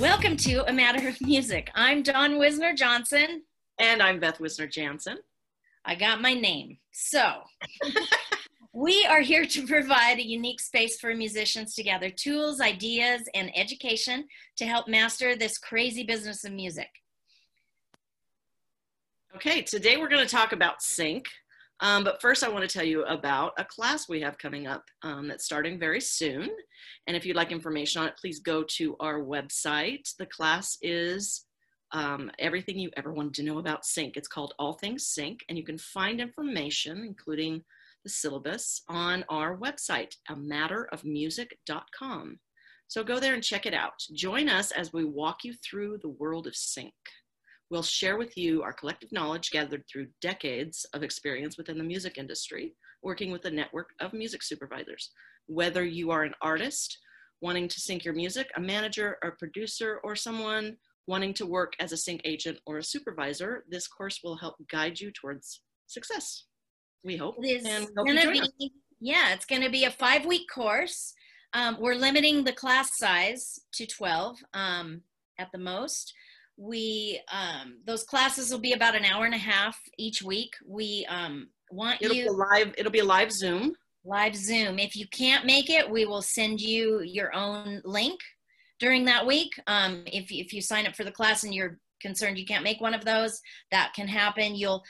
Welcome to A Matter of Music. I'm Dawn Wisner Johnson. And I'm Beth Wisner Jansen. I got my name. So, we are here to provide a unique space for musicians to gather tools, ideas, and education to help master this crazy business of music. Okay, today we're going to talk about sync. Um, but first, I want to tell you about a class we have coming up um, that's starting very soon. And if you'd like information on it, please go to our website. The class is um, everything you ever wanted to know about sync. It's called All Things Sync, and you can find information, including the syllabus, on our website, a matterofmusic.com. So go there and check it out. Join us as we walk you through the world of sync. We'll share with you our collective knowledge gathered through decades of experience within the music industry, working with a network of music supervisors. Whether you are an artist wanting to sync your music, a manager or producer, or someone wanting to work as a sync agent or a supervisor, this course will help guide you towards success. We hope. It is gonna be, yeah, it's going to be a five week course. Um, we're limiting the class size to 12 um, at the most we um, those classes will be about an hour and a half each week. We um, want it'll you be live it'll be a live zoom. Live zoom. If you can't make it we will send you your own link during that week. Um, if, if you sign up for the class and you're concerned you can't make one of those that can happen. You'll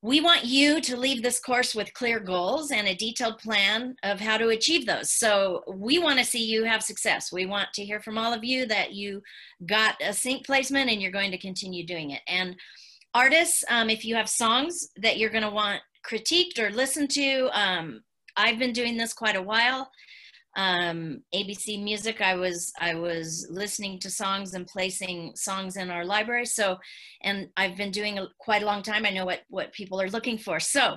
we want you to leave this course with clear goals and a detailed plan of how to achieve those. So we want to see you have success. We want to hear from all of you that you got a sync placement and you're going to continue doing it. And artists, um, if you have songs that you're going to want critiqued or listened to, um, I've been doing this quite a while um, ABC Music, I was I was listening to songs and placing songs in our library. So, and I've been doing a, quite a long time. I know what what people are looking for. So,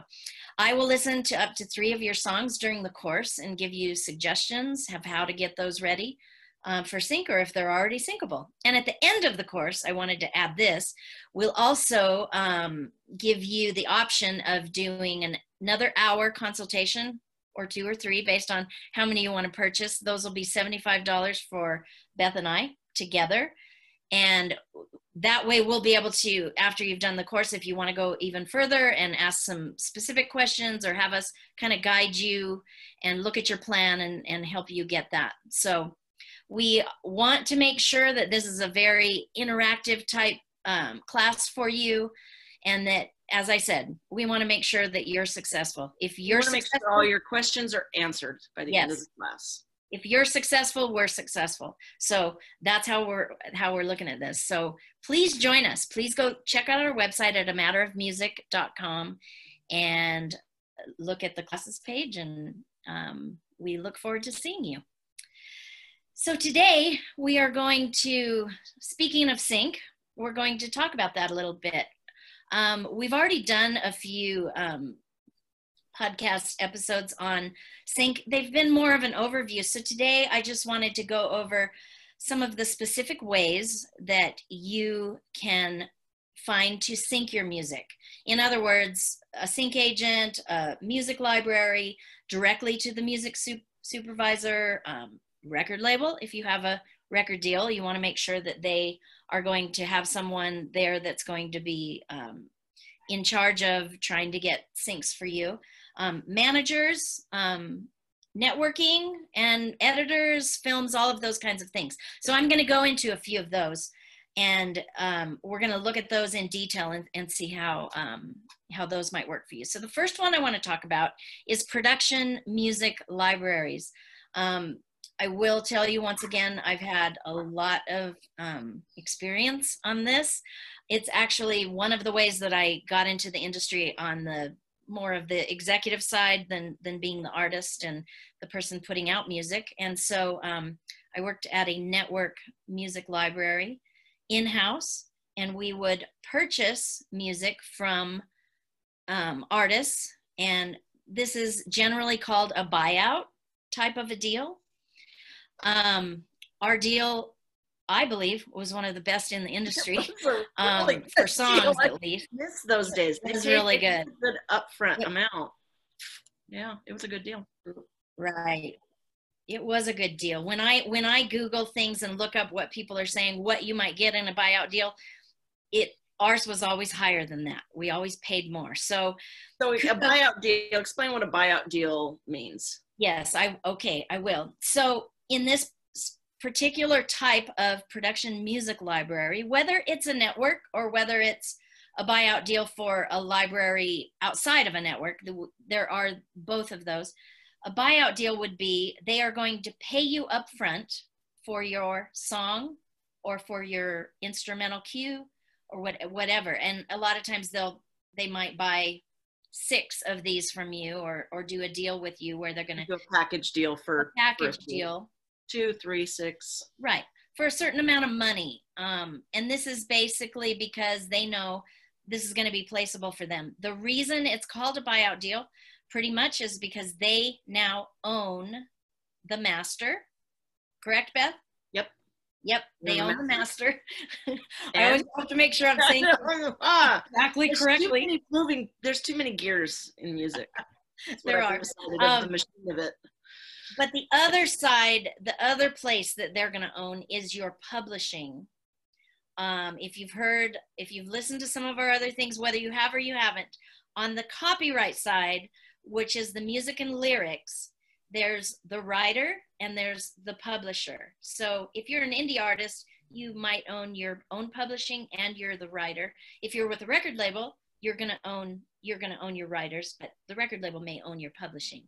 I will listen to up to three of your songs during the course and give you suggestions of how to get those ready uh, for sync or if they're already syncable. And at the end of the course, I wanted to add this. We'll also um, give you the option of doing an, another hour consultation or two or three based on how many you want to purchase. Those will be $75 for Beth and I together. And that way we'll be able to, after you've done the course, if you want to go even further and ask some specific questions or have us kind of guide you and look at your plan and, and help you get that. So we want to make sure that this is a very interactive type um, class for you and that as I said, we want to make sure that you're successful. If you're make sure all your questions are answered by the yes. end of the class. If you're successful, we're successful. So that's how we're how we're looking at this. So please join us. Please go check out our website at a matterofmusic.com and look at the classes page and um, we look forward to seeing you. So today we are going to, speaking of sync, we're going to talk about that a little bit. Um, we've already done a few um, podcast episodes on sync. They've been more of an overview. So today I just wanted to go over some of the specific ways that you can find to sync your music. In other words, a sync agent, a music library, directly to the music su- supervisor, um, record label. If you have a record deal, you want to make sure that they are going to have someone there that's going to be um, in charge of trying to get syncs for you. Um, managers, um, networking, and editors, films, all of those kinds of things. So I'm going to go into a few of those, and um, we're going to look at those in detail and, and see how um, how those might work for you. So the first one I want to talk about is production music libraries. Um, I will tell you once again, I've had a lot of um, experience on this. It's actually one of the ways that I got into the industry on the more of the executive side than than being the artist and the person putting out music. And so um, I worked at a network music library in house, and we would purchase music from um, artists, and this is generally called a buyout type of a deal um, our deal I believe was one of the best in the industry really um, for songs at least. Miss those days. It was really good. Good upfront amount. Yeah, it was a good deal. Right. It was a good deal. When I when I Google things and look up what people are saying, what you might get in a buyout deal, it ours was always higher than that. We always paid more. So So a buyout deal, explain what a buyout deal means. yes, I okay, I will. So in this particular type of production music library, whether it's a network or whether it's a buyout deal for a library outside of a network, there are both of those. A buyout deal would be they are going to pay you upfront for your song or for your instrumental cue or what, whatever. And a lot of times they'll they might buy six of these from you or or do a deal with you where they're going to Do a package deal for package for deal two, three, six. right for a certain amount of money um, and this is basically because they know this is going to be placeable for them the reason it's called a buyout deal pretty much is because they now own the master correct beth Yep. yep they own the master i always have to make sure i'm saying ah, exactly there's too correctly many moving. There's too many gears in music. There are. Um, the machine of it. But the other side, the other place that they're going to own is your publishing. Um, if you've heard, if you've listened to some of our other things, whether you have or you haven't, on the copyright side, which is the music and lyrics, there's the writer and there's the publisher. So if you're an indie artist, you might own your own publishing and you're the writer. If you're with a record label, you're going to own you're going to own your writers, but the record label may own your publishing.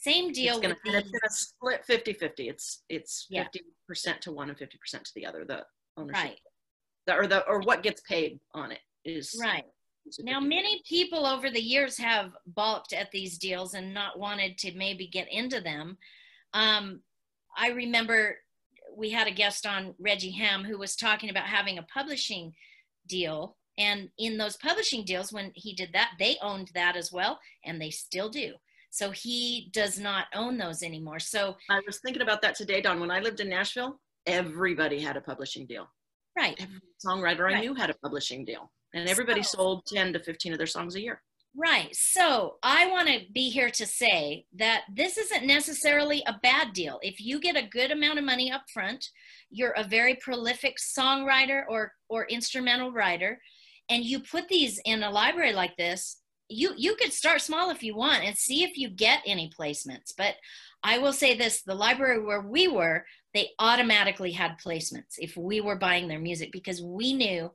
Same deal it's gonna, with it's gonna split 50-50. It's it's Yeah. 50% to one and 50% to the other. The ownership. right. The, or the or what gets paid on it is Right. Now, many people over the years have balked at these deals and not wanted to maybe get into them. Um, I remember we had a guest on, Reggie Hamm, who was talking about having a publishing deal. And in those publishing deals, when he did that, they owned that as well, and they still do. So he does not own those anymore. So, I was thinking about that today, Dawn. When I lived in Nashville, everybody had a publishing deal. right, Every songwriter I knew had a publishing deal, and everybody So- sold 10 to 15 of their songs a year. Right. So I want to be here to say that this isn't necessarily a bad deal. If you get a good amount of money up front, you're a very prolific songwriter or or instrumental writer, and you put these in a library like this, you you could start small if you want and see if you get any placements. But I will say this, the library where we were, they automatically had placements if we were buying their music because we knew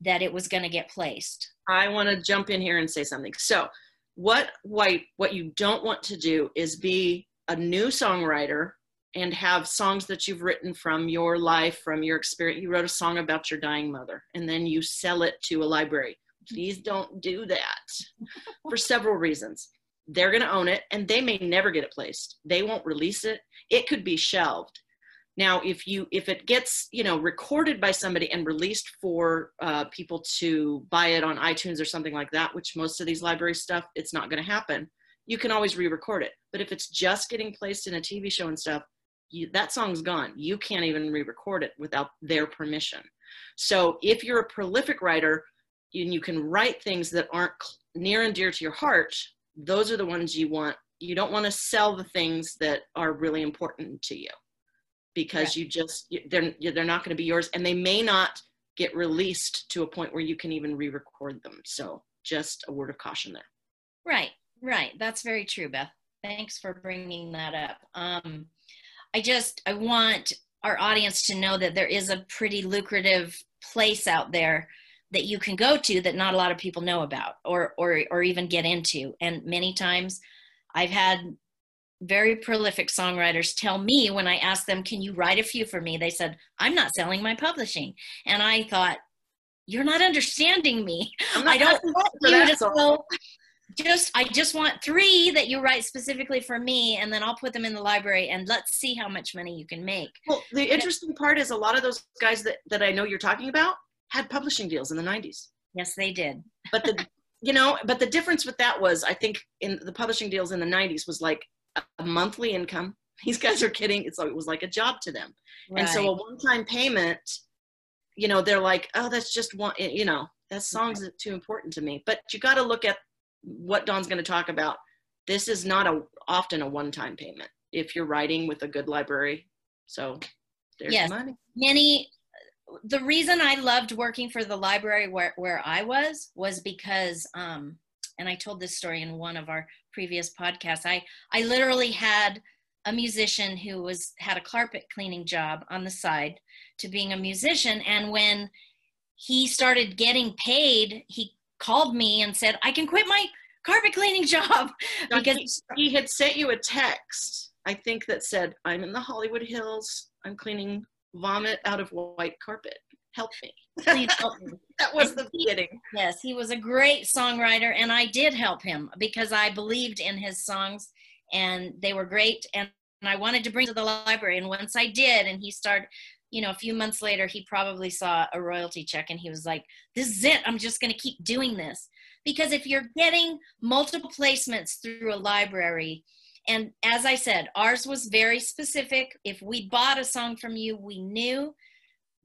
that it was going to get placed. I want to jump in here and say something. So, what what what you don't want to do is be a new songwriter and have songs that you've written from your life, from your experience. You wrote a song about your dying mother, and then you sell it to a library. Please don't do that for several reasons. They're going to own it, and they may never get it placed. They won't release it. It could be shelved. Now, if you if it gets you know recorded by somebody and released for uh, people to buy it on iTunes or something like that, which most of these library stuff, it's not going to happen. You can always re-record it. But if it's just getting placed in a TV show and stuff, you, that song's gone. You can't even re-record it without their permission. So if you're a prolific writer and you can write things that aren't near and dear to your heart, those are the ones you want. You don't want to sell the things that are really important to you because you just they're they're not going to be yours and they may not get released to a point where you can even re-record them so just a word of caution there Right, right. That's very true, Beth. Thanks for bringing that up. Um, I just I want our audience to know that there is a pretty lucrative place out there that you can go to that not a lot of people know about or or or even get into. And many times, I've had very prolific songwriters tell me when I asked them, "Can you write a few for me?" They said, "I'm not selling my publishing," and I thought. You're not understanding me. I'm I don't want you to sell just I just want three that you write specifically for me, and then I'll put them in the library and let's see how much money you can make. well the interesting part is a lot of those guys that, that i know you're talking about had publishing deals in the 90s Yes, they did. but the you know but the difference with that was i think in the publishing deals in the 90s was like a monthly income these guys are kidding. It's, like, it was like a job to them. Right. And so a one-time payment, you know, they're like, oh, that's just one, you know, that song's too important to me. But you got to look at what Dawn's going to talk about. This is not a often a one-time payment if you're writing with a good library. So there's Yes. money. many the reason i loved working for the library where, where i was was because um and i told this story in one of our previous podcasts i i literally had a musician who was had a carpet cleaning job on the side to being a musician and when he started getting paid he called me and said i can quit my carpet cleaning job because he, he had sent you a text, I think, that said, I'm in the Hollywood Hills. I'm cleaning vomit out of white carpet. Help me. please help me That was the beginning. Yes, he was a great songwriter, and I did help him because I believed in his songs, and they were great. And, and I wanted to bring to the library. And once I did, and he started, you know, a few months later, he probably saw a royalty check, and he was like, "This is it. I'm just going to keep doing this." Because if you're getting multiple placements through a library, and as I said, ours was very specific. If we bought a song from you, we knew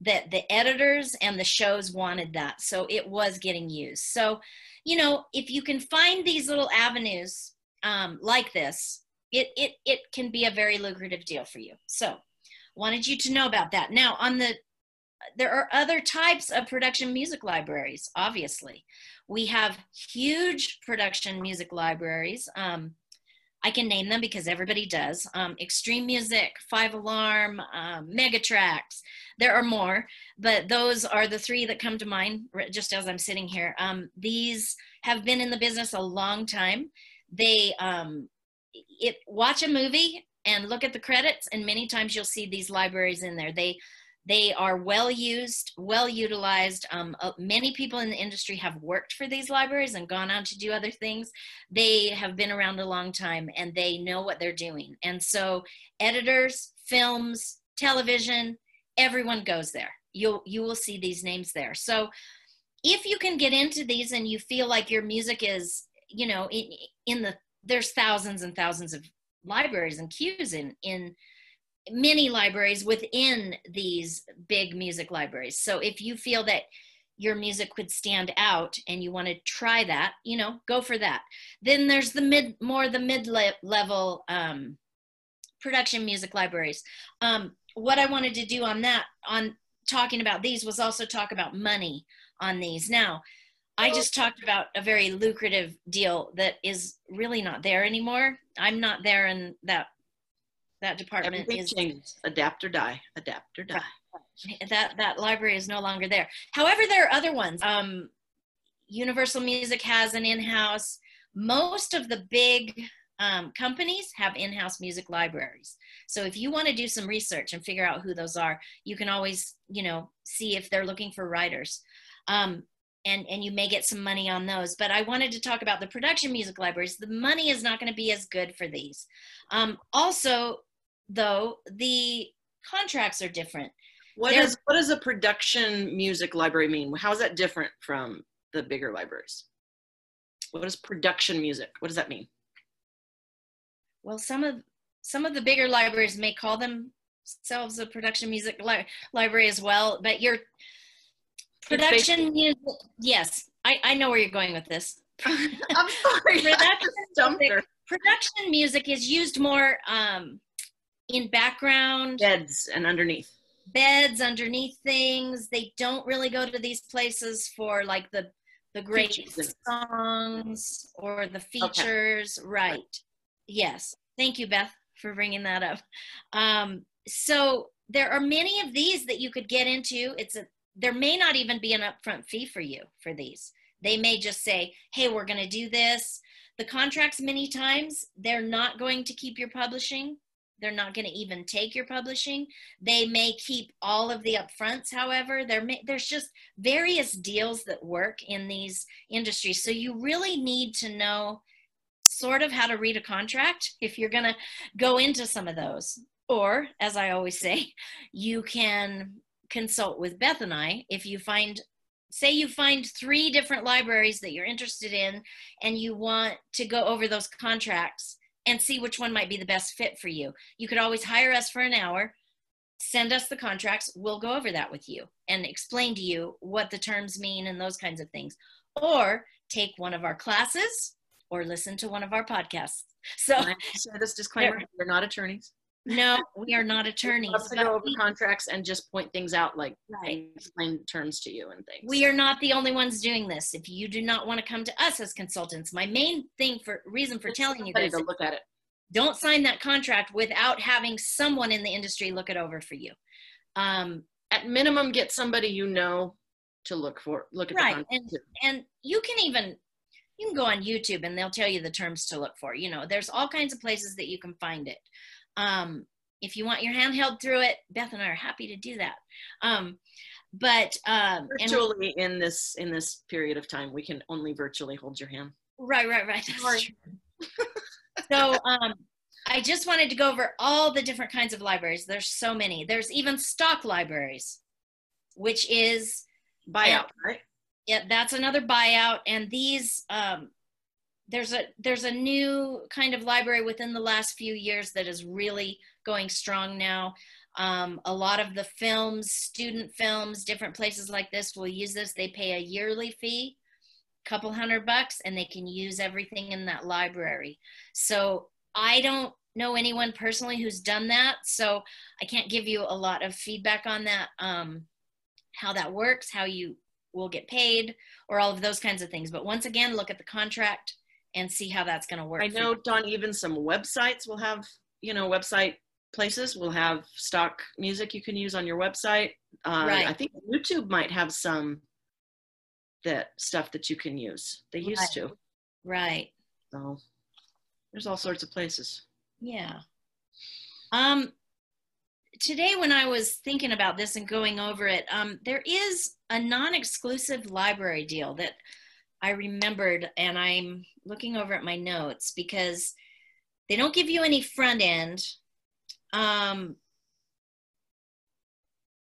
that the editors and the shows wanted that. So it was getting used. So, you know, if you can find these little avenues um, like this, it, it, it can be a very lucrative deal for you. So wanted you to know about that. Now on the, there are other types of production music libraries, obviously. We have huge production music libraries. Um, I can name them because everybody does. Um, Extreme Music, Five Alarm, um, Megatrax. There are more, but those are the three that come to mind just as I'm sitting here. Um, these have been in the business a long time. They um, it watch a movie and look at the credits, and many times you'll see these libraries in there. They they are well used, well utilized. Um, uh, many people in the industry have worked for these libraries and gone on to do other things. They have been around a long time and they know what they're doing. And so, editors, films, television, everyone goes there. You'll you will see these names there. So, if you can get into these and you feel like your music is, you know, in, in the there's thousands and thousands of libraries and cues in in many libraries within these big music libraries. So if you feel that your music would stand out and you want to try that, you know, go for that. Then there's the mid, more the mid level um, production music libraries. Um, what I wanted to do on that, on talking about these, was also talk about money on these. Now, I just talked about a very lucrative deal that is really not there anymore. I'm not there in that that department Everything is changes. Adapt or die. Adapt or die. that that library is no longer there. However, there are other ones. Um, Universal Music has an in-house. Most of the big um, companies have in-house music libraries. So if you want to do some research and figure out who those are, you can always, you know, see if they're looking for writers. Um, and, and you may get some money on those. But I wanted to talk about the production music libraries. The money is not going to be as good for these. Um, also, though, the contracts are different. What There- does what does a production music library mean? How is that different from the bigger libraries? What is production music? What does that mean? Well, some of some of the bigger libraries may call themselves a production music li- library as well, but your production music, yes, I, I know where you're going with this. I'm sorry. Production her. production music is used more um, in background Beds and underneath. beds underneath things. They don't really go to these places for like the the great Features. songs or the features. Right. Yes. Thank you, Beth, for bringing that up. Um, so there are many of these that you could get into. It's a there may not even be an upfront fee for you for these. They may just say, "Hey, we're going to do this." The contracts many times they're not going to keep your publishing. They're not going to even take your publishing. They may keep all of the upfronts. However, there may, there's just various deals that work in these industries. So you really need to know sort of how to read a contract if you're going to go into some of those. Or, as I always say, you can consult with Beth and I if you find say you find three different libraries that you're interested in and you want to go over those contracts and see which one might be the best fit for you. You could always hire us for an hour, send us the contracts, we'll go over that with you and explain to you what the terms mean and those kinds of things. Or take one of our classes or listen to one of our podcasts. So, say this disclaimer: we're not attorneys. No, we are not attorneys. Love to go over contracts and just point things out, like right. explain terms to you and things. We are not the only ones doing this. If you do not want to come to us as consultants, my main thing for reason for it's telling you this, to look at it. Don't sign that contract without having someone in the industry look it over for you. Um, at minimum, get somebody you know to look for. Look at right, and and you can even you can go on YouTube and they'll tell you the terms to look for. You know, there's all kinds of places that you can find it. Um, if you want your hand held through it, Beth and I are happy to do that. Um, but um, virtually and, in this in this period of time, we can only virtually hold your hand. Right, right, right. so um, I just wanted to go over all the different kinds of libraries. There's so many. There's even stock libraries, which is buyout, right? Yeah, that's another buyout. And these um, there's a there's a new kind of library within the last few years that is really going strong now. Um, a lot of the films, student films, different places like this will use this. They pay a yearly fee, a couple hundred bucks, and they can use everything in that library. So I don't know anyone personally who's done that, so I can't give you a lot of feedback on that, um, how that works, how you will get paid, or all of those kinds of things. But once again, look at the contract and see how that's going to work. I know, Dawn, even some websites will have, you know, website places will have stock music you can use on your website. Uh, right. I think YouTube might have some that stuff that you can use. They used right. to. Right. So there's all sorts of places. Yeah. Um, today when I was thinking about this and going over it, um, there is a non-exclusive library deal that I remembered, and I'm looking over at my notes because they don't give you any front end. Um,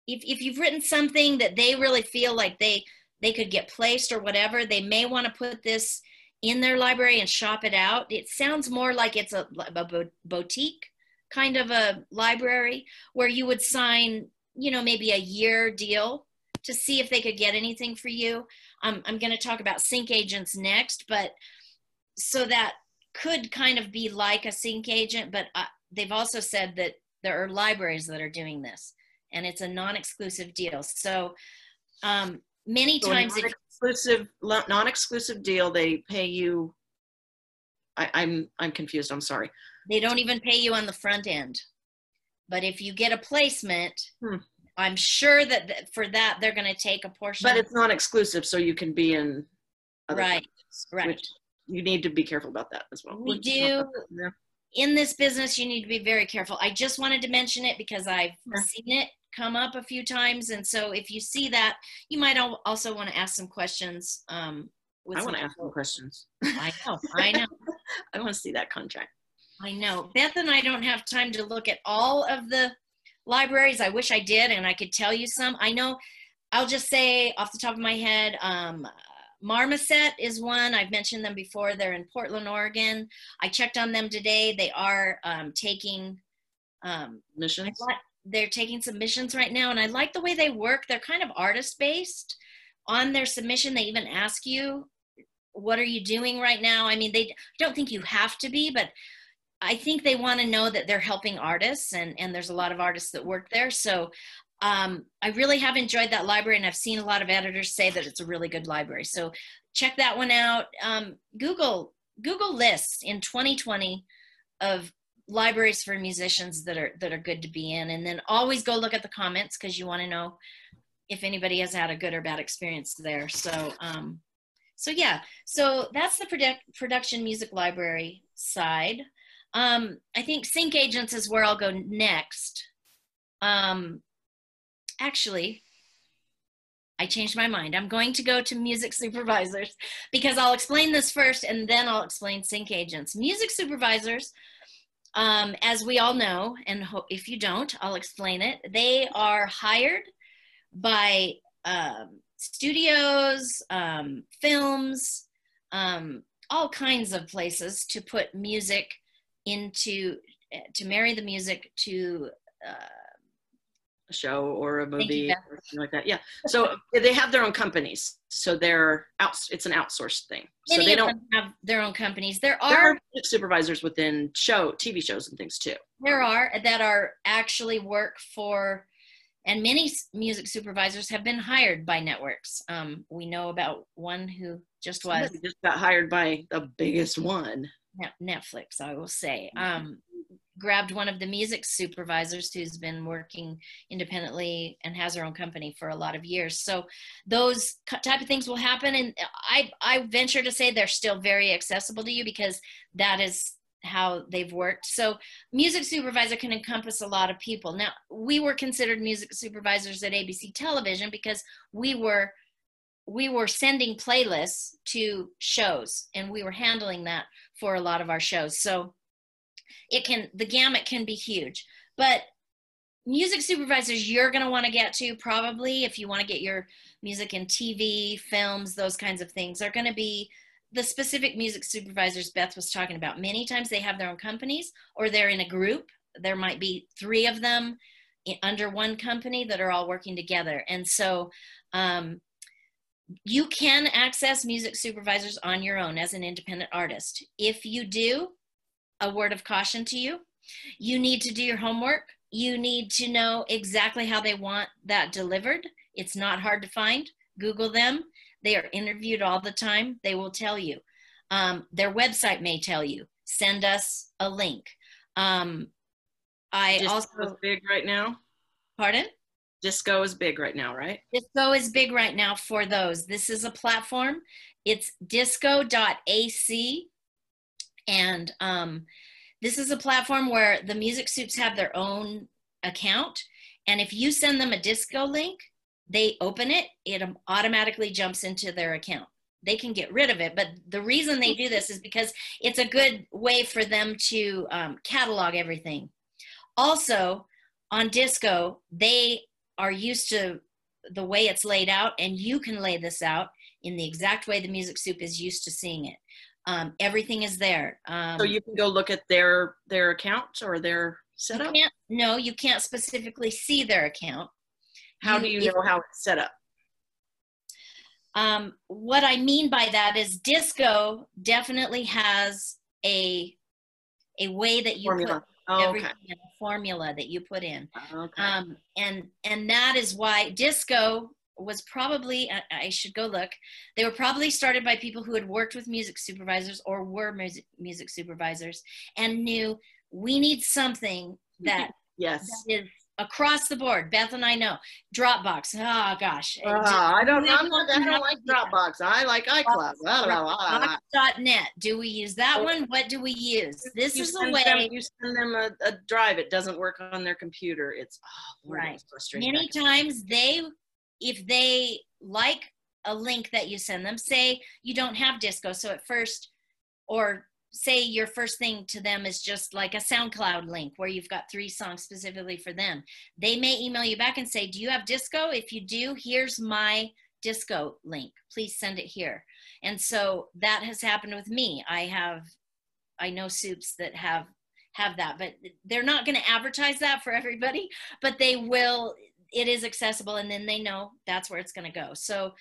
if, if you've written something that they really feel like they they could get placed or whatever, they may want to put this in their library and shop it out. It sounds more like it's a, a boutique kind of a library where you would sign, you know, maybe a year deal to see if they could get anything for you. Um, I'm going to talk about sync agents next, but so that could kind of be like a sync agent, but uh, they've also said that there are libraries that are doing this and it's a non-exclusive deal. So um, many so times non-exclusive, non-exclusive deal, they pay you. I, I'm, I'm confused. I'm sorry. They don't even pay you on the front end. But if you get a placement, hmm. I'm sure that for that they're going to take a portion. But it's not exclusive, so you can be in. right. Right. you need to be careful about that as well. We do. In this business, you need to be very careful. I just wanted to mention it because I've yeah. seen it come up a few times, and so if you see that, you might also want to ask some questions. Um, I want to ask some questions. I know. I know. I want to see that contract. I know. Beth and I don't have time to look at all of the libraries. I wish I did, and I could tell you some. I know, I'll just say off the top of my head, um, Marmoset is one. I've mentioned them before. They're in Portland, Oregon. I checked on them today. They are um, taking um, missions. They're taking submissions right now, and I like the way they work. They're kind of artist based. On their submission, they even ask you, "What are you doing right now?" I mean, they don't think you have to be, but I think they want to know that they're helping artists, and and there's a lot of artists that work there. So um, I really have enjoyed that library, and I've seen a lot of editors say that it's a really good library. So check that one out. Um, Google Google lists in 2020 of libraries for musicians that are that are good to be in, and then always go look at the comments because you want to know if anybody has had a good or bad experience there. So um, so yeah, so that's the produ- production music library side. Um, I think sync agents is where I'll go next. Um, actually, I changed my mind. I'm going to go to music supervisors because I'll explain this first and then I'll explain sync agents. Music supervisors, um, as we all know, and if you don't, I'll explain it. They are hired by um, studios, um, films, um, all kinds of places to put music into to marry the music to uh, a show or a Thank you, movie or something like that. Yeah. So they have their own companies. So they're out. It's an outsourced thing. So they don't. have their own companies. There There are are supervisors within show TV shows and things too. there are that are actually work for and many music supervisors have been hired by networks um, we know about one who just was Somebody just got hired by the biggest one. Net- netflix i will say. Um, grabbed one of the music supervisors who's been working independently and has her own company for a lot of years. So those type of things will happen and i i venture to say they're still very accessible to you because that is how they've worked. So music supervisor can encompass a lot of people. Now we were considered music supervisors at abc television because we were we were sending playlists to shows and we were handling that for a lot of our shows. So it can the gamut can be huge. But music supervisors you're going to want to get to probably if you want to get your music in tv films those kinds of things are going to be the specific music supervisors beth was talking about. Many times they have their own companies or they're in a group. There might be three of them under one company that are all working together. And so um, you can access music supervisors on your own as an independent artist if you do a word of caution to you. You need to do your homework. You need to know exactly how they want that delivered. It's not hard to find. Google them. They are interviewed all the time. They will tell you. Um, their website may tell you. Send us a link. Um, I is also, big right now. pardon? Disco is big right now, right? Disco is big right now for those. This is a platform. It's disco.ac. And um, this is a platform where the music supes have their own account. And if you send them a disco link, they open it, it automatically jumps into their account. They can get rid of it, but the reason they do this is because it's a good way for them to um, catalog everything. Also, on disco, they are used to the way it's laid out, and you can lay this out in the exact way the music supe is used to seeing it. Um, everything is there. Um, So you can go look at their their account or their you setup. can't, no, you can't specifically see their account. How do you if- know how it's set up? Um, what I mean by that is disco definitely has a a way that you Formula. put Oh, everything okay. formula that you put in. Okay. um, and and that is why disco was probably I, I should go look they were probably started by people who had worked with music supervisors or were music, music supervisors and knew we need something that, yes. that is across the board beth and i know dropbox oh gosh just- Ah, I don't. I'm not, I don't like Dropbox. I like iCloud. Dropbox.net. Do we use that one? What do we use? This You is a way. them, you send them a, a drive. It doesn't work on their computer. It's oh, Lord, Right. it's frustrating. many times they if they like a link that you send them say you don't have disco so at first or say your first thing to them is just like a soundcloud link where you've got three songs specifically for them. They may email you back and say do you have disco? If you do here's my disco link. Please send it here. And so that has happened with me. I have i know supes that have have that but they're not going to advertise that for everybody but they will it is accessible and then they know that's where it's going to go. So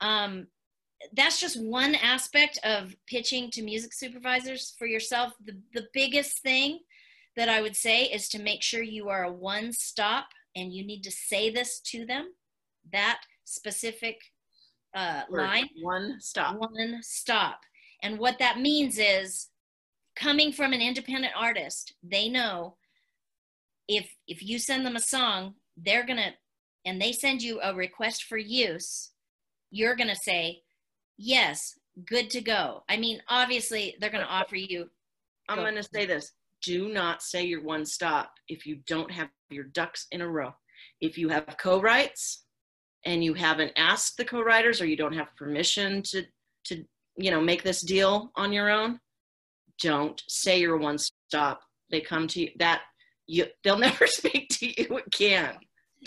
um, that's just one aspect of pitching to music supervisors for yourself the, the biggest thing that i would say is to make sure you are a one stop and you need to say this to them that specific uh, line One stop. one stop. And what that means is coming from an independent artist, they know if if you send them a song, they're going to and they send you a request for use, you're going to say, "Yes, good to go." I mean, obviously, they're going to offer you I'm going to say this. Do not say your one stop if you don't have your ducks in a row. If you have co-writes and you haven't asked the co-writers or you don't have permission to to you know make this deal on your own, don't say your one stop. They come to you that you they'll never speak to you again.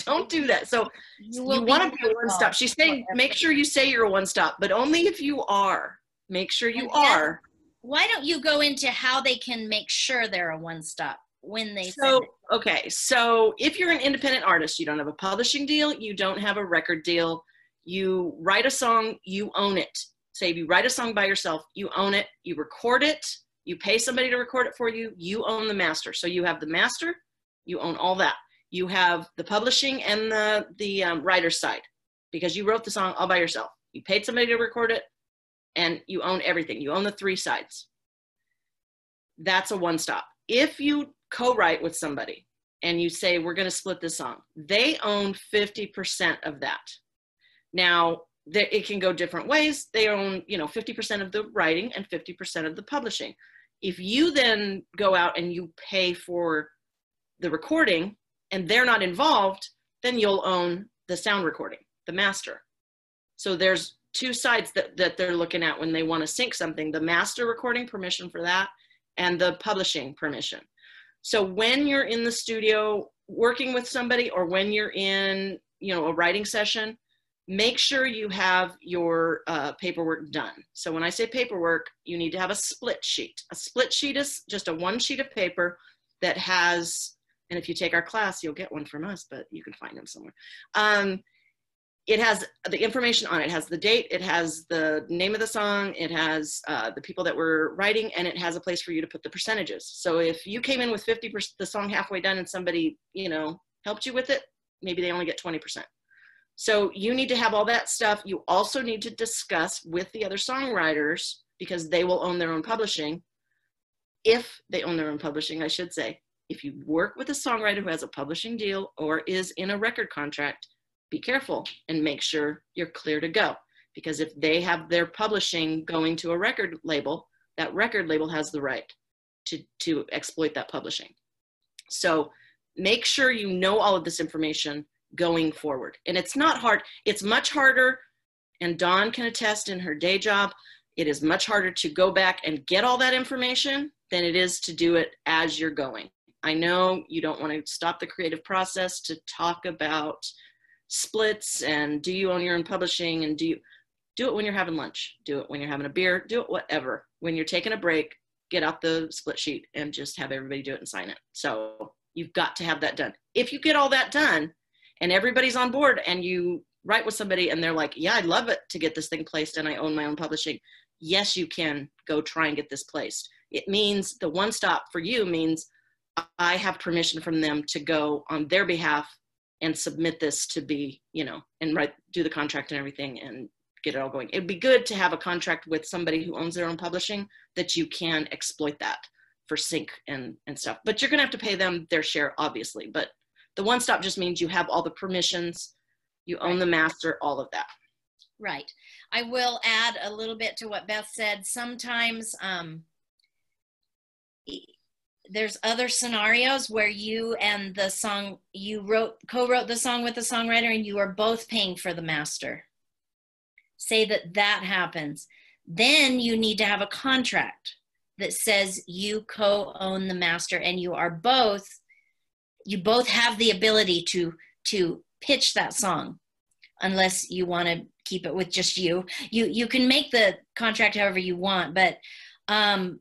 Don't do that. So you you want to be a one stop. She's saying forever. make sure you say you're a one stop, but only if you are. Make sure you are. why don't you go into how they can make sure they're a one stop when they so okay so if you're an independent artist you don't have a publishing deal you don't have a record deal you write a song you own it say if you write a song by yourself you own it you record it you pay somebody to record it for you you own the master so you have the master you own all that you have the publishing and the the um, writer side. Because you wrote the song all by yourself. You paid somebody to record it and you own everything. You own the three sides. That's a one stop if you co-write with somebody and you say we're going to split this song they own 50% of that. Now it can go different ways. They own you know 50% of the writing and 50% of the publishing. If you then go out and you pay for the recording and they're not involved then you'll own the sound recording the master so there's two sides that, that they're looking at when they want to sync something the master recording permission for that and the publishing permission so when you're in the studio working with somebody or when you're in, you know, a writing session, make sure you have your uh, paperwork done. So when I say paperwork, you need to have a split sheet. A split sheet is just a one sheet of paper that has, and if you take our class, you'll get one from us, but you can find them somewhere. Um, it has the information on it. it has the date it has the name of the song it has uh, the people that were writing and it has a place for you to put the percentages so if you came in with 50% the song halfway done and somebody you know helped you with it maybe they only get 20% so you need to have all that stuff you also need to discuss with the other songwriters because they will own their own publishing if they own their own publishing i should say if you work with a songwriter who has a publishing deal or is in a record contract be careful and make sure you're clear to go. Because if they have their publishing going to a record label, that record label has the right to, to exploit that publishing. So make sure you know all of this information going forward. And it's not hard, it's much harder, and Dawn can attest in her day job, it is much harder to go back and get all that information than it is to do it as you're going. I know you don't want to stop the creative process to talk about splits and do you own your own publishing and do you do it when you're having lunch do it when you're having a beer do it whatever. When you're taking a break get out the split sheet and just have everybody do it and sign it. So you've got to have that done. If you get all that done and everybody's on board and you write with somebody and they're like yeah i'd love it to get this thing placed and i own my own publishing yes you can go try and get this placed. It means the one stop for you means i have permission from them to go on their behalf and submit this to be, you know, and write, do the contract and everything and get it all going. It'd be good to have a contract with somebody who owns their own publishing that you can exploit that for sync and, and stuff. But you're going to have to pay them their share, obviously. But the one stop just means you have all the permissions, you own the master, all of that. Right. I will add a little bit to what Beth said. Sometimes um, there's other scenarios where you and the song you wrote co-wrote the song with the songwriter and you are both paying for the master. Say that that happens. Then you need to have a contract that says you co-own the master and you are both you both have the ability to to pitch that song unless you want to keep it with just you. You you can make the contract however you want but um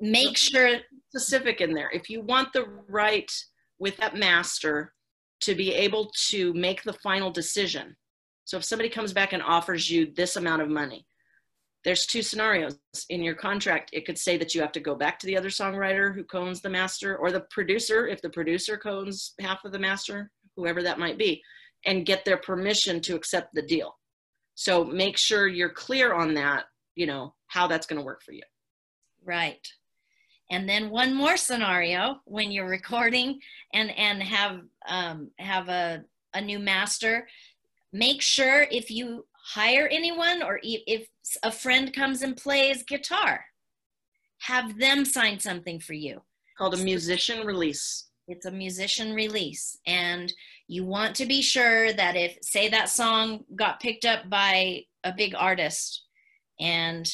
make sure specific in there. If you want the right with that master to be able to make the final decision. So if somebody comes back and offers you this amount of money, there's two scenarios in your contract. It could say that you have to go back to the other songwriter who cones the master or the producer, if the producer cones half of the master, whoever that might be, and get their permission to accept the deal. So make sure you're clear on that, you know, how that's going to work for you. Right and then one more scenario when you're recording and and have um, have a, a new master. Make sure if you hire anyone or if a friend comes and plays guitar have them sign something for you. Called a musician release. It's a musician release. And you want to be sure that if say that song got picked up by a big artist and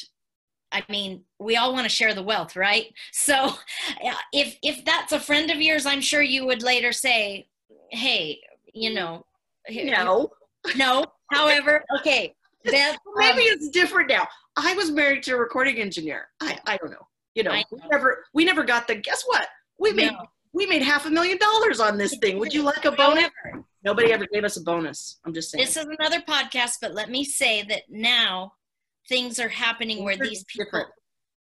I mean, we all want to share the wealth, right? So if if that's a friend of yours, I'm sure you would later say, "Hey, you know, no, no." However, okay, maybe um, it's different now. I was married to a recording engineer. I, I don't know. You know, I we never we never got the guess what? We made No. we made half a million dollars on this thing. Would you like a bonus? Nobody ever gave us a bonus. I'm just saying. this is another podcast, but let me say that now things are happening where these people different.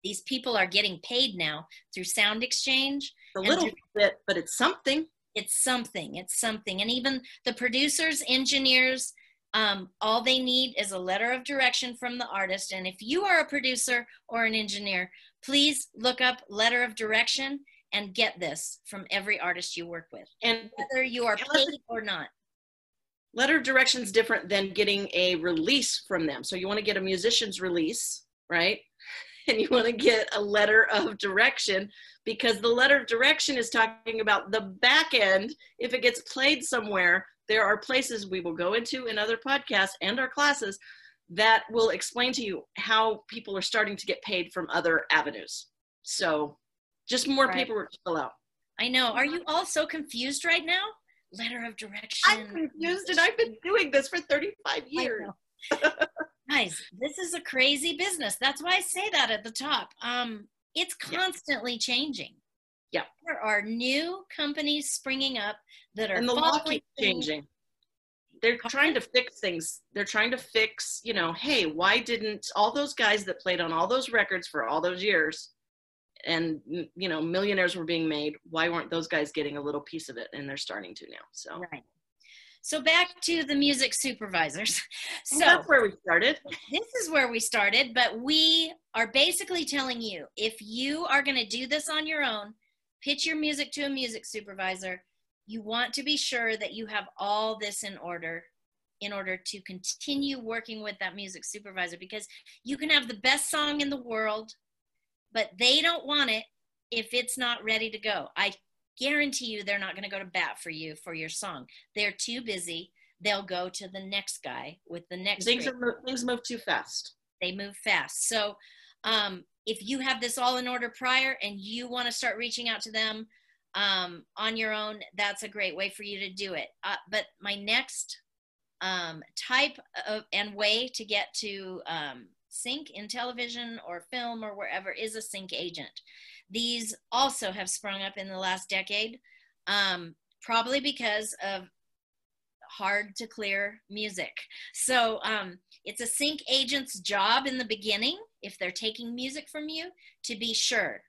these people are getting paid now through SoundExchange a little do- bit, but it's something. it's something it's something and even the producers engineers um, all they need is a letter of direction from the artist and if you are a producer or an engineer please look up letter of direction and get this from every artist you work with And whether you are paid or not letter of direction is different than getting a release from them. So you want to get a musician's release, right? And you want to get a letter of direction because the letter of direction is talking about the back end. If it gets played somewhere, there are places we will go into in other podcasts and our classes that will explain to you how people are starting to get paid from other avenues. So just more Right. paperwork to fill out. i know are you all so confused right now letter of direction I'm confused and I've been doing this for 35 years. Guys, this is a crazy business. That's why I say that at the top. Um, it's Yeah. constantly changing. Yeah. There are new companies springing up that are and the law keeps changing. They're trying to fix things. They're trying to fix, you know, hey, why didn't all those guys that played on all those records for all those years and, mm, you know, millionaires were being made, why weren't those guys getting a little piece of it? And they're starting to now. So Right. So back to the music supervisors. So So that's where we started. this is where we started, but we are basically telling you if you are going to do this on your own, pitch your music to a music supervisor, you want to be sure that you have all this in order in order to continue working with that music supervisor because you can have the best song in the world, but they don't want it if it's not ready to go. I guarantee you they're not going to go to bat for you for your song. They're too busy. They'll go to the next guy with the next Things, great are, mo- things move too fast. they move fast. So um, if you have this all in order prior and you want to start reaching out to them um, on your own, that's a great way for you to do it. Uh, but my next um, type of and way to get to um, sync in television or film or wherever is a sync agent. These also have sprung up in the last decade, um, probably because of hard to clear music. So um, it's a sync agent's job in the beginning, if they're taking music from you, to be sure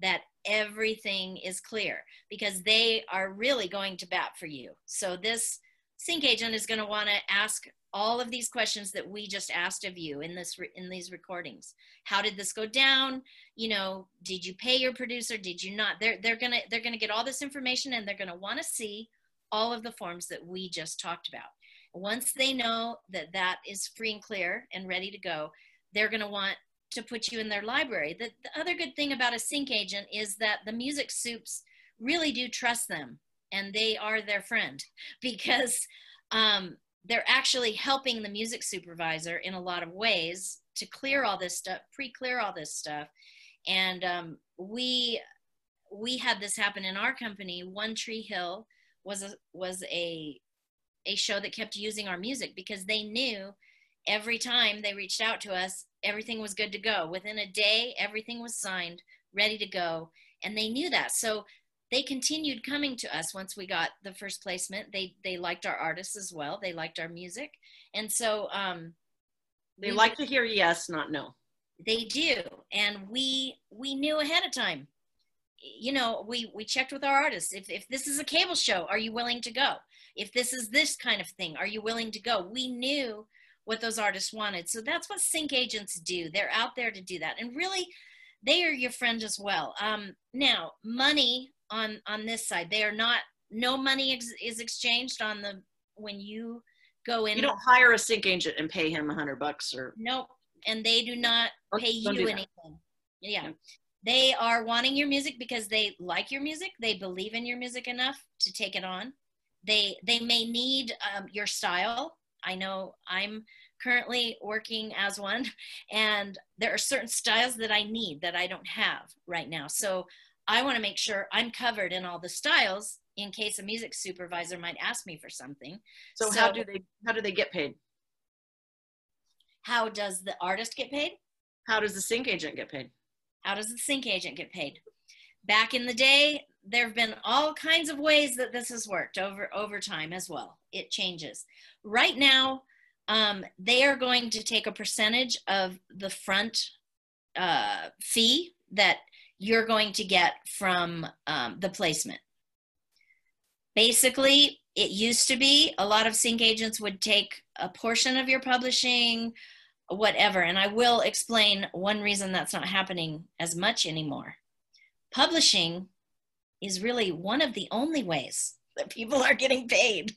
that everything is clear because they are really going to bat for you. So this sync agent is going to want to ask all of these questions that we just asked of you in this re- in these recordings. How did this go down? You know, did you pay your producer? Did you not? They're they're to they're to get all this information and they're to want to see all of the forms that we just talked about. Once they know that that is free and clear and ready to go, they're to want to put you in their library. The, the other good thing about a sync agent is that the music supes really do trust them and they are their friend because um, they're actually helping the music supervisor in a lot of ways to clear all this stuff, pre-clear all this stuff. And um, we we had this happen in our company. One Tree Hill was a was a a show that kept using our music because they knew every time they reached out to us, everything was good to go. Within a day, everything was signed, ready to go, and they knew that. So they continued coming to us once we got the first placement. They they liked our artists as well. They liked our music, and so um, They like to hear yes, not no. they do, and we we knew ahead of time. You know, we we checked with our artists. If if this is a cable show, are you willing to go? If this is this kind of thing, are you willing to go? We knew what those artists wanted, so that's what sync agents do. They're out there to do that, and really, they are your friend as well. Um, now, money on on this side, they are not. No money ex- is exchanged on the when you go in. You don't hire a sync agent and pay him a hundred bucks or Nope. And they do not pay you anything. Yeah. Yeah. They are wanting your music because they like your music. They believe in your music enough to take it on. They they may need um, your style. I know I'm currently working as one, and there are certain styles that I need that I don't have right now. So I want to make sure I'm covered in all the styles in case a music supervisor might ask me for something. so, how do they how do they get paid? How does the artist get paid? How does the sync agent get paid? How does the sync agent get paid? Back in the day, there have been all kinds of ways that this has worked over over time as well. It changes. Right now, um, they are going to take a percentage of the front uh, fee that you're going to get from um, the placement. Basically, it used to be a lot of sync agents would take a portion of your publishing, whatever. And I will explain one reason that's not happening as much anymore. Publishing is really one of the only ways that people are getting paid.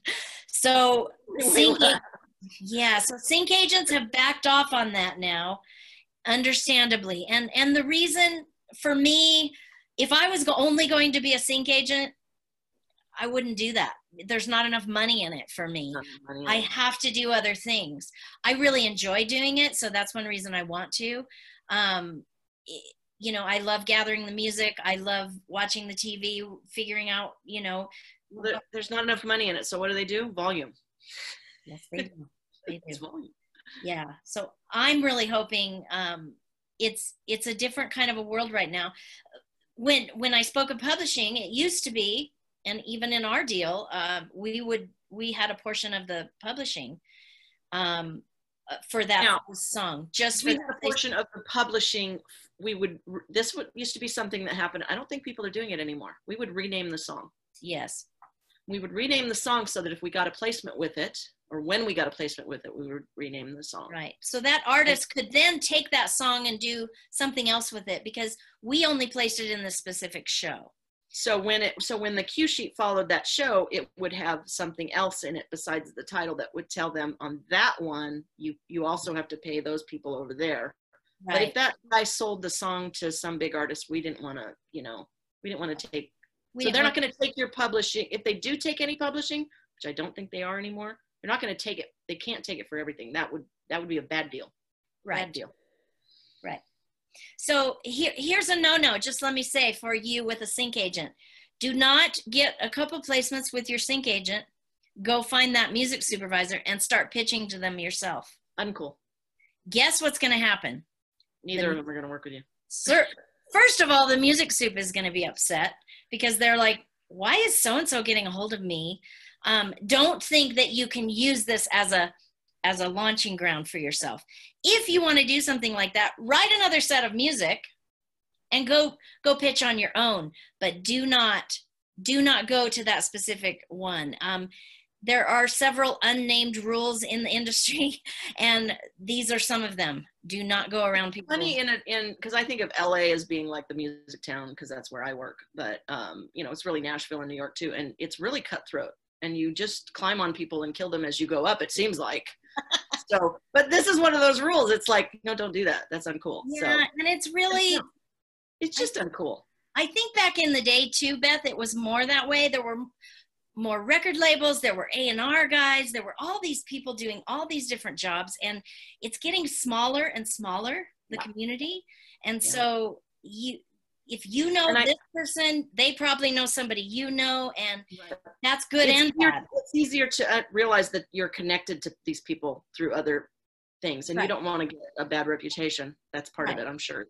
So, sync, yeah, so sync agents have backed off on that now, understandably. And and the reason for me, if I was only going to be a sync agent, I wouldn't do that. There's not enough money in it for me. I have to do other things. I really enjoy doing it, so that's one reason I want to. Um, you know, I love gathering the music. I love watching the TV, figuring out, you know. Well, there's not enough money in it, so what do they do? Volume. Yes, they do. They do. volume. Yeah. So I'm really hoping um, it's it's a different kind of a world right now. When when I spoke of publishing, it used to be and even in our deal, uh, we would we had a portion of the publishing um, uh, for that now, song. Just we had a portion of the publishing. We would this would used to be something that happened. I don't think people are doing it anymore. We would rename the song. Yes. We would rename the song so that if we got a placement with it, or when we got a placement with it, we would rename the song. Right. So that artist could then take that song and do something else with it because we only placed it in the specific show so when it so when the cue sheet followed that show it would have something else in it besides the title that would tell them on that one you you also have to pay those people over there right. but if that guy sold the song to some big artist we didn't want to you know we didn't want to take we so they're not going to take your publishing if they do take any publishing which i don't think they are anymore they're not going to take it they can't take it for everything that would that would be a bad deal right bad deal right so here, here's a no-no, just let me say for you with a sync agent. Do not get a couple placements with your sync agent. Go find that music supervisor and start pitching to them yourself. Uncool. Guess what's going to happen? Neither the, of them are going to work with you. Sir, first of all, the music supe is going to be upset because they're like, why is so-and-so getting a hold of me? Um, don't think that you can use this as a as a launching ground for yourself. If you want to do something like that, write another set of music and go go pitch on your own, but do not do not go to that specific one. Um, there are several unnamed rules in the industry, and these are some of them. Do not go around people. Funny in in because I think of LA as being like the music town because that's where I work, but um, you know it's really Nashville and New York too, and it's really cutthroat. And you just climb on people and kill them as you go up. It seems like so, but this is one of those rules. It's like, no, don't do that. That's uncool. Yeah, so, and it's really, it's just I, uncool. I think back in the day too, Beth, it was more that way. There were more record labels, there were A&R guys, there were all these people doing all these different jobs and it's getting smaller and smaller, the yeah. community. And yeah. so you if you know and this person, they probably know somebody you know, and that's good and easier, bad. It's easier to uh, realize that you're connected to these people through other things, and right. you don't want to get a bad reputation. That's part right. of it, I'm sure.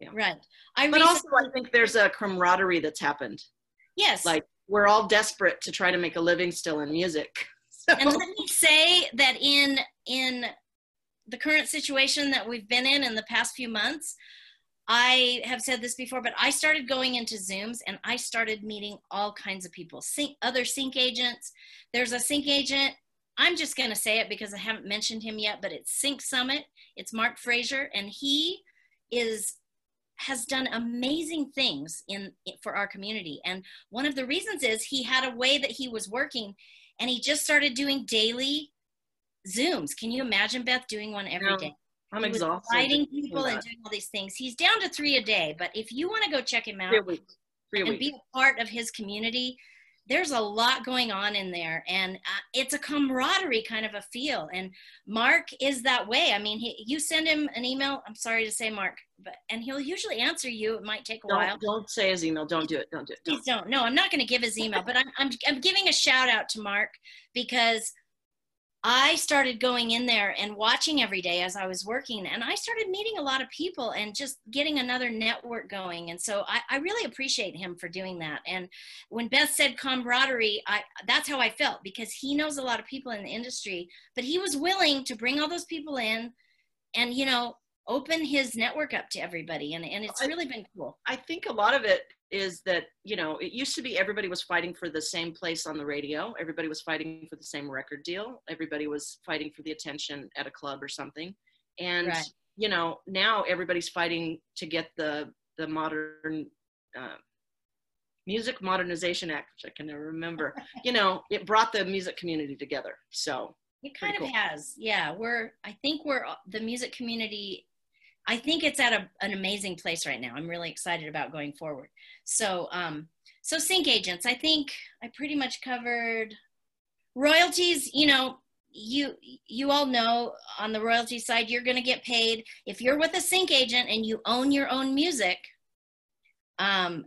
Yeah. Right. I but recently, also, I think there's a camaraderie that's happened. Yes. Like we're all desperate to try to make a living still in music. So. And let me say that in in the current situation that we've been in in the past few months, I have said this before, but I started going into Zooms and I started meeting all kinds of people, sync, other sync agents. There's a sync agent. I'm just going to say it because I haven't mentioned him yet, but it's Sync Summit. It's Mark Frazier, and he is has done amazing things in for our community. And one of the reasons is he had a way that he was working, and he just started doing daily Zooms. Can you imagine Beth doing one every day? I'm exhausted. Inviting people and doing all these things. He's down to three a day, but if you want to go check him out and week. be a part of his community, there's a lot going on in there, and uh, it's a camaraderie kind of a feel. And Mark is that way. I mean, he, you send him an email. I'm sorry to say, Mark, but and he'll usually answer you. It might take a don't, while. Don't say his email. Don't do it. Don't do it. Don't. Please don't. No, I'm not going to give his email, but I'm, I'm I'm giving a shout out to Mark because I started going in there and watching every day as I was working, and I started meeting a lot of people and just getting another network going. And so I, I really appreciate him for doing that. And when Beth said camaraderie, I, that's how I felt because he knows a lot of people in the industry, but he was willing to bring all those people in and, you know, open his network up to everybody. And, and it's really been cool. I think a lot of it is that you know it used to be everybody was fighting for the same place on the radio. Everybody was fighting for the same record deal. Everybody was fighting for the attention at a club or something. And right. you know now everybody's fighting to get the the modern uh, music modernization act which i can never remember. You know it brought the music community together. So it kind of cool. has. Yeah we're i think we're the music community I think it's at a, an amazing place right now. I'm really excited about going forward. So, um, so sync agents, I think I pretty much covered royalties. You know, you you all know on the royalty side, you're going to get paid if you're with a sync agent and you own your own music. Um,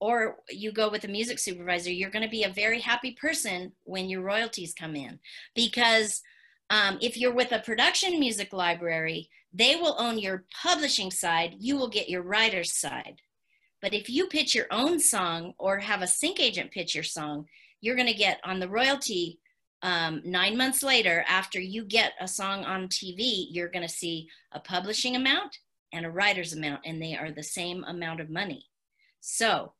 or you go with a music supervisor, you're going to be a very happy person when your royalties come in because um, if you're with a production music library, they will own your publishing side, you will get your writer's side. But if you pitch your own song or have a sync agent pitch your song, you're going to get on the royalty um, nine months later, after you get a song on TV, you're going to see a publishing amount and a writer's amount, and they are the same amount of money. So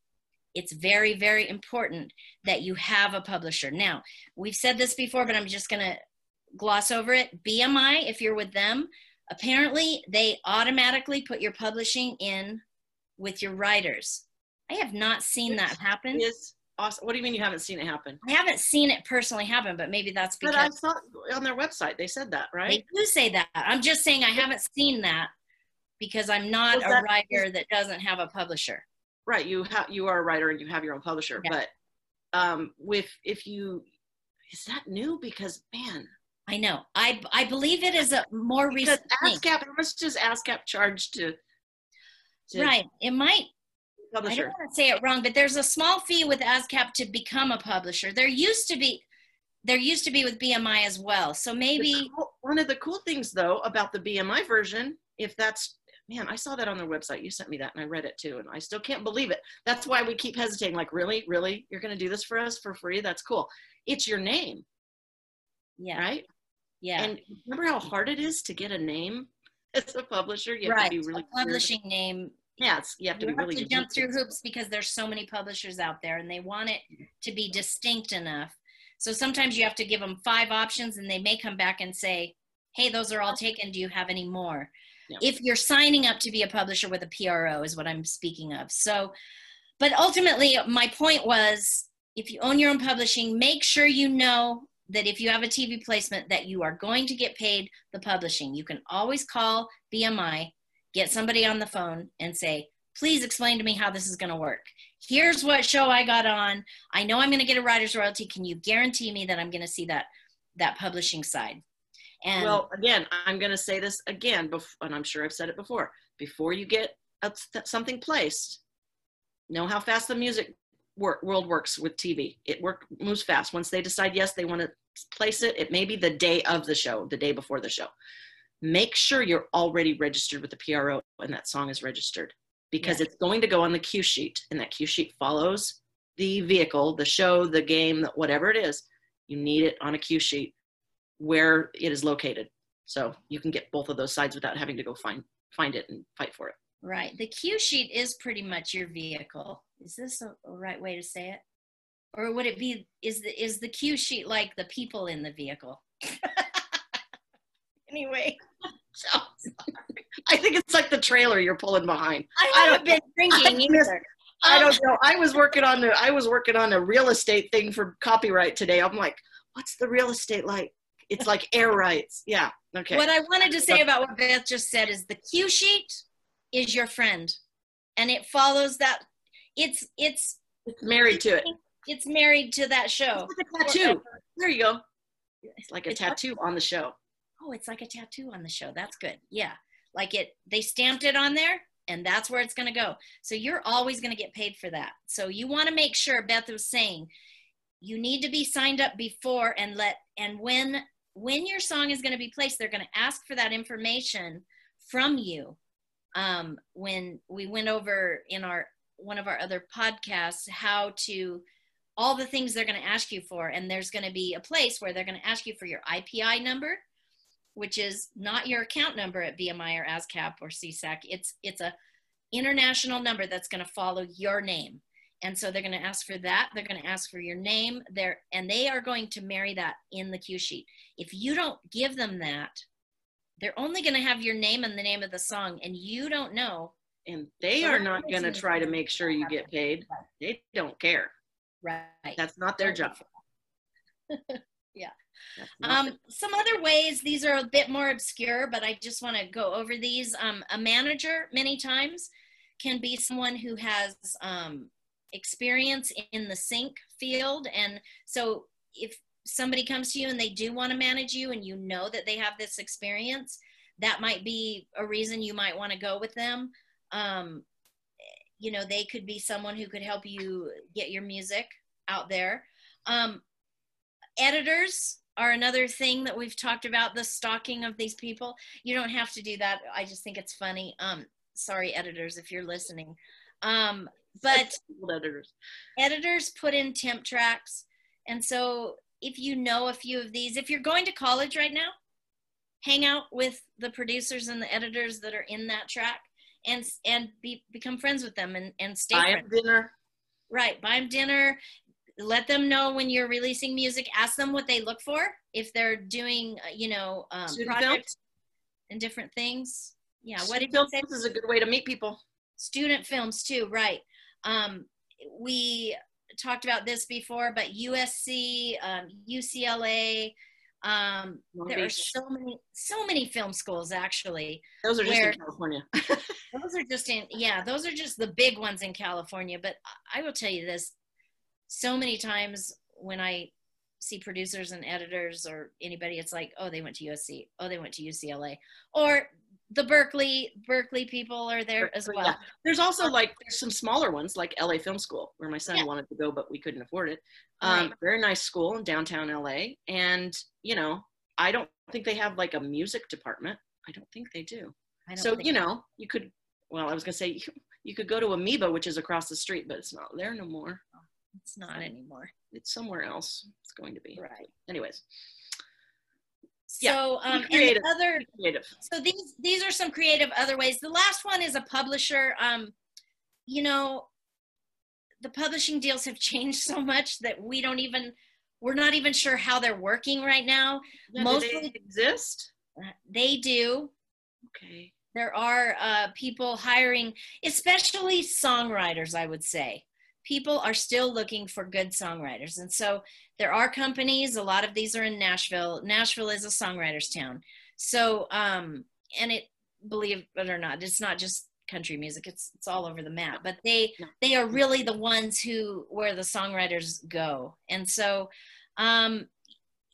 it's very, very important that you have a publisher. Now, we've said this before, but I'm just going to gloss over it. BMI, if you're with them, Apparently, they automatically put your publishing in with your writers. I have not seen that happen. Is awesome. What do you mean you haven't seen it happen? I haven't seen it personally happen, but maybe that's because. But I thought on their website they said that, right? They do say that. I'm just saying I haven't seen that because I'm not a writer that doesn't have a publisher. Right. You have you are a writer and you have your own publisher, yeah. but um, with if you is that new because man I know. I I believe it is a more recent. Because ASCAP, how much does ASCAP charge to, to right? It might. Publisher. I don't want to say it wrong, but there's a small fee with ASCAP to become a publisher. There used to be, there used to be with BMI as well. So maybe cool, one of the cool things though about the BMI version, if that's man, I saw that on their website. You sent me that and I read it too, and I still can't believe it. That's why we keep hesitating. Like, really, really, you're going to do this for us for free? That's cool. It's your name. Yeah. Right. Yeah. And remember how hard it is to get a name as a publisher? You have right. to be really a publishing name. Yes, you have to you have really to jump through hoops because there's so many publishers out there and they want it to be distinct enough. So sometimes you have to give them five options and they may come back and say, "Hey, those are all taken. Do you have any more?" Yeah. If you're signing up to be a publisher with a PRO is what I'm speaking of. So but ultimately my point was if you own your own publishing, make sure you know that if you have a TV placement that you are going to get paid the publishing. You can always call BMI, get somebody on the phone and say, please explain to me how this is going to work. Here's what show I got on. I know I'm going to get a writer's royalty. Can you guarantee me that I'm going to see that that publishing side? And well, again, I'm going to say this again, and I'm sure I've said it before. Before you get something placed, know how fast the music world works with TV. It work moves fast. Once they decide yes, they want to place it, it may be the day of the show, the day before the show. Make sure you're already registered with the PRO and that song is registered because yeah. it's going to go on the cue sheet and that cue sheet follows the vehicle, the show, the game, whatever it is. You need it on a cue sheet where it is located. So you can get both of those sides without having to go find find it and fight for it. Right. The cue sheet is pretty much your vehicle. Is this a, a right way to say it? Or would it be is the is the cue sheet like the people in the vehicle? anyway. So, I think it's like the trailer you're pulling behind. I haven't been drinking either. Oh. I don't know. I was working on the I was working on a real estate thing for copyright today. I'm like, what's the real estate like? It's like air rights. Yeah. Okay. What I wanted to say about what Beth just said is the cue sheet is your friend. And it follows that it's it's it's married to it. It's married to that show. It's like a tattoo. Forever. There you go. It's like a it's tattoo on the show. Oh, it's like a tattoo on the show. That's good. Yeah. Like it they stamped it on there and that's where it's going to go. So you're always going to get paid for that. So you want to make sure Beth was saying you need to be signed up before and let and when when your song is going to be placed, they're going to ask for that information from you. Um, when we went over in our one of our other podcasts how to all the things they're going to ask you for, and there's going to be a place where they're going to ask you for your IPI number, which is not your account number at BMI or ASCAP or SESAC. It's it's a international number that's going to follow your name. And so they're going to ask for that. They're going to ask for your name there, and they are going to marry that in the cue sheet. If you don't give them that, they're only going to have your name and the name of the song, and you don't know. And they are not going to try to make sure you get paid. They don't care. Right. That's not their job. yeah. Um, some other ways, these are a bit more obscure, but I just want to go over these. Um, a manager, many times, can be someone who has um, experience in the sync field. And so if somebody comes to you and they do want to manage you and you know that they have this experience, that might be a reason you might want to go with them. Um, you know, they could be someone who could help you get your music out there. Um, editors are another thing that we've talked about the stalking of these people. You don't have to do that. I just think it's funny. Um, sorry, editors, if you're listening. Um, but editors editors put in temp tracks and so if you know a few of these if you're going to college right now hang out with the producers and the editors that are in that track and and be, become friends with them and, and stay buy them dinner. Right buy them dinner let them know when you're releasing music ask them what they look for if they're doing uh, you know um, projects and different things. Yeah what did you say? is a good way to meet people. Student films too right. Um, we talked about this before, but USC, um, UCLA, um, there are so many, so many film schools actually. Those are just in California. those are just in, yeah, those are just the big ones in California. But I will tell you this: so many times when I see producers and editors or anybody, it's like, oh, they went to USC, oh, they went to UCLA, or the Berkeley Berkeley people are there as well. Yeah. There's also like there's some smaller ones like LA Film School where my son yeah. wanted to go but we couldn't afford it. Um, right. Very nice school in downtown LA, and you know I don't think they have like a music department. I don't think they do. so you know you could. Well, I was gonna say you could go to Amoeba, which is across the street, but it's not there no more. It's not anymore. It's somewhere else. It's going to be. Right. Anyways. So yeah, um, and other creative. So these these are some creative other ways. The last one is a publisher. Um, you know, the publishing deals have changed so much that we don't even we're not even sure how they're working right now. Yeah, Mostly exist. They do. Okay. There are uh, people hiring, especially songwriters. I would say people are still looking for good songwriters. And so there are companies, a lot of these are in Nashville. Nashville is a songwriter's town. So, um, and it, believe it or not, it's not just country music it's it's all over the map but they they are really the ones who where the songwriters go and so um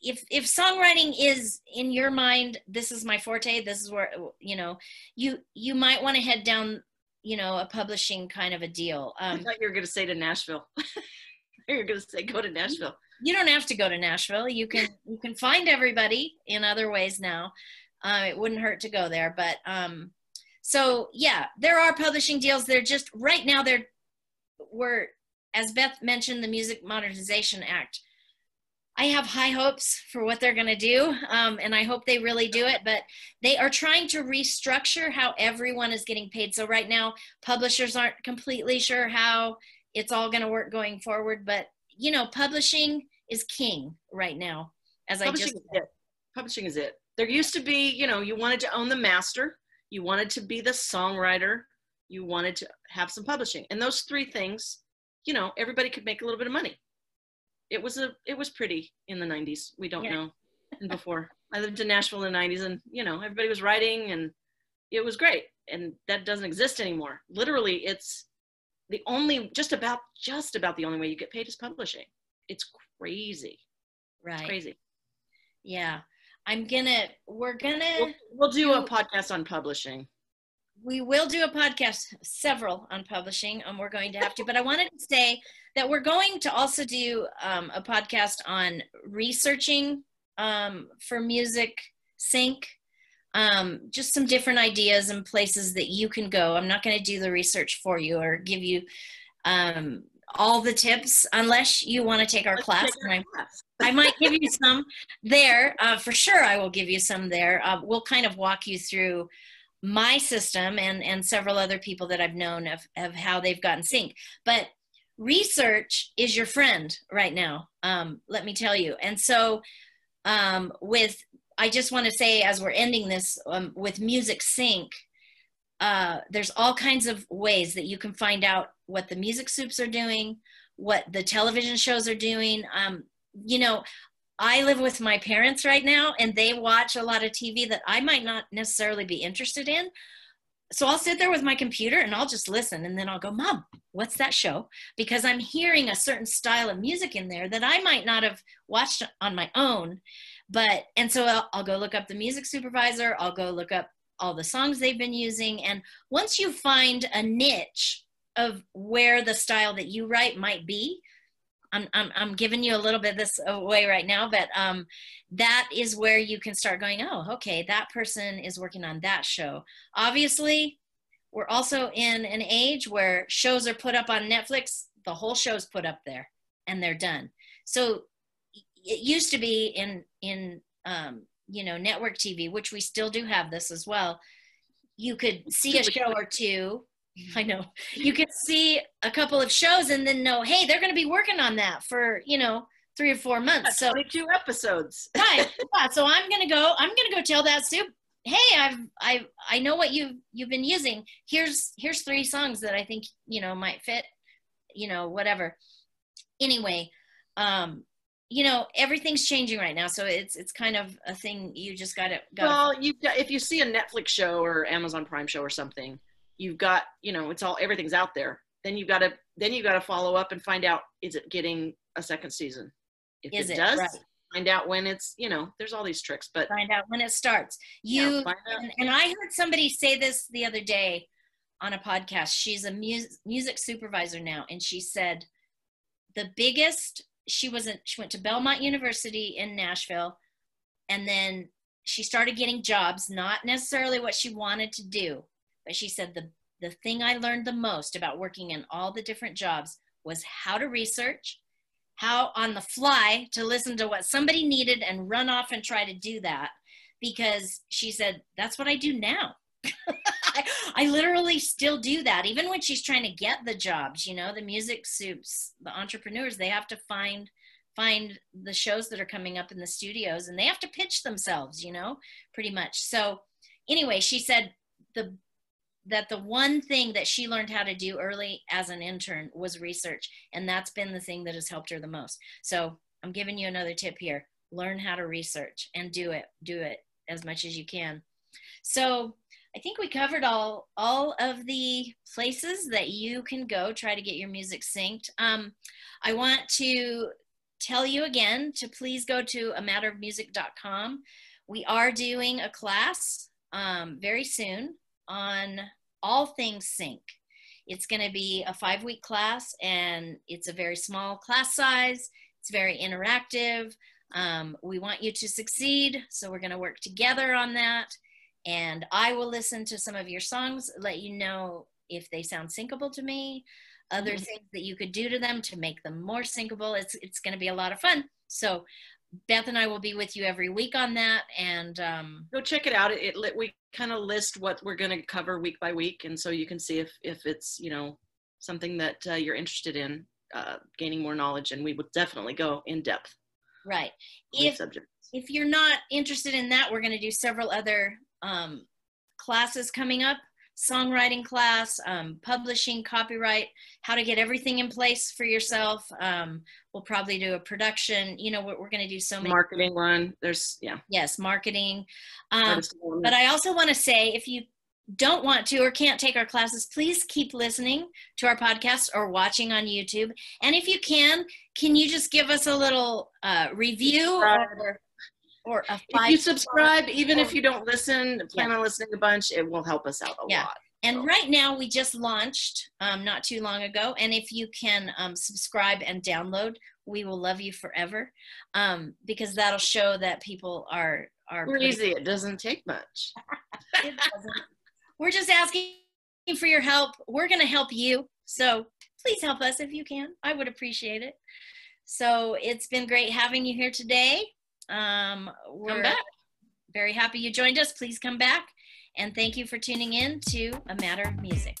if if songwriting is in your mind this is my forte this is where you know you you might want to head down you know, a publishing kind of a deal. Um, I thought you were going to say to Nashville. you were going to say go to Nashville. You don't have to go to Nashville. You can you can find everybody in other ways now. Uh, it wouldn't hurt to go there, but um, so yeah, there are publishing deals. They're just right now. They're we're as Beth mentioned, the Music Modernization Act I have high hopes for what they're going to do, um, and I hope they really do it. But they are trying to restructure how everyone is getting paid. So right now, publishers aren't completely sure how it's all going to work going forward. But you know, publishing is king right now. As publishing I just is publishing is it. There used to be, you know, you wanted to own the master, you wanted to be the songwriter, you wanted to have some publishing, and those three things, you know, everybody could make a little bit of money it was a it was pretty in the 90s we don't yeah. know and before. I lived in nashville in the 90s and you know everybody was writing and it was great. And that doesn't exist anymore. Literally it's the only just about just about the only way you get paid is publishing. It's crazy. Right. it's crazy. Yeah. I'm gonna we're gonna we'll, we'll do, do a podcast on publishing we will do a podcast several on publishing and we're going to have to but i wanted to say that we're going to also do um, a podcast on researching um, for music sync. Um, just some different ideas and places that you can go. I'm not going to do the research for you or give you um, all the tips unless you want to take our Let's class, take I, class. I might give you some there uh, for sure i will give you some there. Uh, we'll kind of walk you through my system and and several other people that i've known of, of how they've gotten sync. But research is your friend right now um, let me tell you. And so um, with i just want to say as we're ending this um, with music sync uh, there's all kinds of ways that you can find out what the music supes are doing what the television shows are doing. Um, you know i live with my parents right now and they watch a lot of tv that i might not necessarily be interested in so I'll sit there with my computer and I'll just listen and then I'll go, Mom, what's that show? Because I'm hearing a certain style of music in there that I might not have watched on my own. But, and so I'll, I'll go look up the music supervisor, I'll go look up all the songs they've been using. And once you find a niche of where the style that you write might be, I'm, I'm, I'm giving you a little bit this away right now, but um, that is where you can start going, oh, okay, that person is working on that show. Obviously, we're also in an age where shows are put up on Netflix, the whole show's put up there and they're done. So it used to be in, in um, you know, network TV, which we still do have this as well. You could see a show or two I know. You could see a couple of shows and then know, hey, they're going to be working on that for, you know, three or four months. So, 22 episodes. right. Yeah. So I'm going to go, I'm going to go tell that supe, hey, I've, I, I know what you've, you've been using. Here's, here's three songs that I think, you know, might fit, you know, whatever. Anyway, um, you know, everything's changing right now. So it's, it's kind of a thing you just got to, go. Well, you, if you see a Netflix show or Amazon Prime show or something, you've got you know it's all everything's out there then you've got to then you've got to follow up and find out is it getting a second season if Is it, it? does Right. find out when it's you know there's all these tricks but find out when it starts. yeah, You find out. and, and I heard somebody say this the other day on a podcast. She's a music music supervisor now, and she said the biggest. She wasn't. She went to Belmont University in Nashville, and then she started getting jobs. Not necessarily what she wanted to do, but she said the the thing I learned the most about working in all the different jobs was how to research, how on the fly to listen to what somebody needed and run off and try to do that. Because she said that's what i do now. I, I literally still do that even when she's trying to get the jobs you know the music supes the entrepreneurs they have to find find the shows that are coming up in the studios and they have to pitch themselves you know pretty much. So anyway she said the that the one thing that she learned how to do early as an intern was research and that's been the thing that has helped her the most. So i'm giving you another tip here. Learn how to research and do it do it as much as you can. So i think we covered all all of the places that you can go try to get your music synced. Um, i want to tell you again to please go to a matter of music.com we are doing a class um, very soon on all things sync it's going to be a five week class and it's a very small class size it's very interactive um, we want you to succeed, so we're going to work together on that. And I will listen to some of your songs, let you know if they sound syncable to me, other Mhm. things that you could do to them to make them more syncable. It's it's going to be a lot of fun. So Beth and I will be with you every week on that. And um, go check it out it, it we kind of list what we're going to cover week by week and so you can see if if it's you know something that uh, you're interested in uh, gaining more knowledge and we would definitely go in depth right, if if you're not interested in that, we're going to do several other um, classes coming up songwriting class, um, publishing, copyright, how to get everything in place for yourself. Um, we'll probably do a production. You know, we're, we're going to do so many. marketing one there's yeah yes, marketing. Um, but I also want to say if you don't want to or can't take our classes, please keep listening to our podcast or watching on YouTube. And if you can, can you just give us a little uh, review or, or a if you subscribe even if you don't listen plan Yeah. on listening a bunch it will help us out a Yeah. lot And right now, we just launched um, not too long ago. And if you can um, subscribe and download, we will love you forever um, because that'll show that people are are We're easy. It doesn't take much. it doesn't. We're just asking for your help. We're going to help you. So please help us if you can. I would appreciate it. So it's been great having you here today. Um, we're very happy you joined us. Please come back. And thank you for tuning in to A Matter of Music.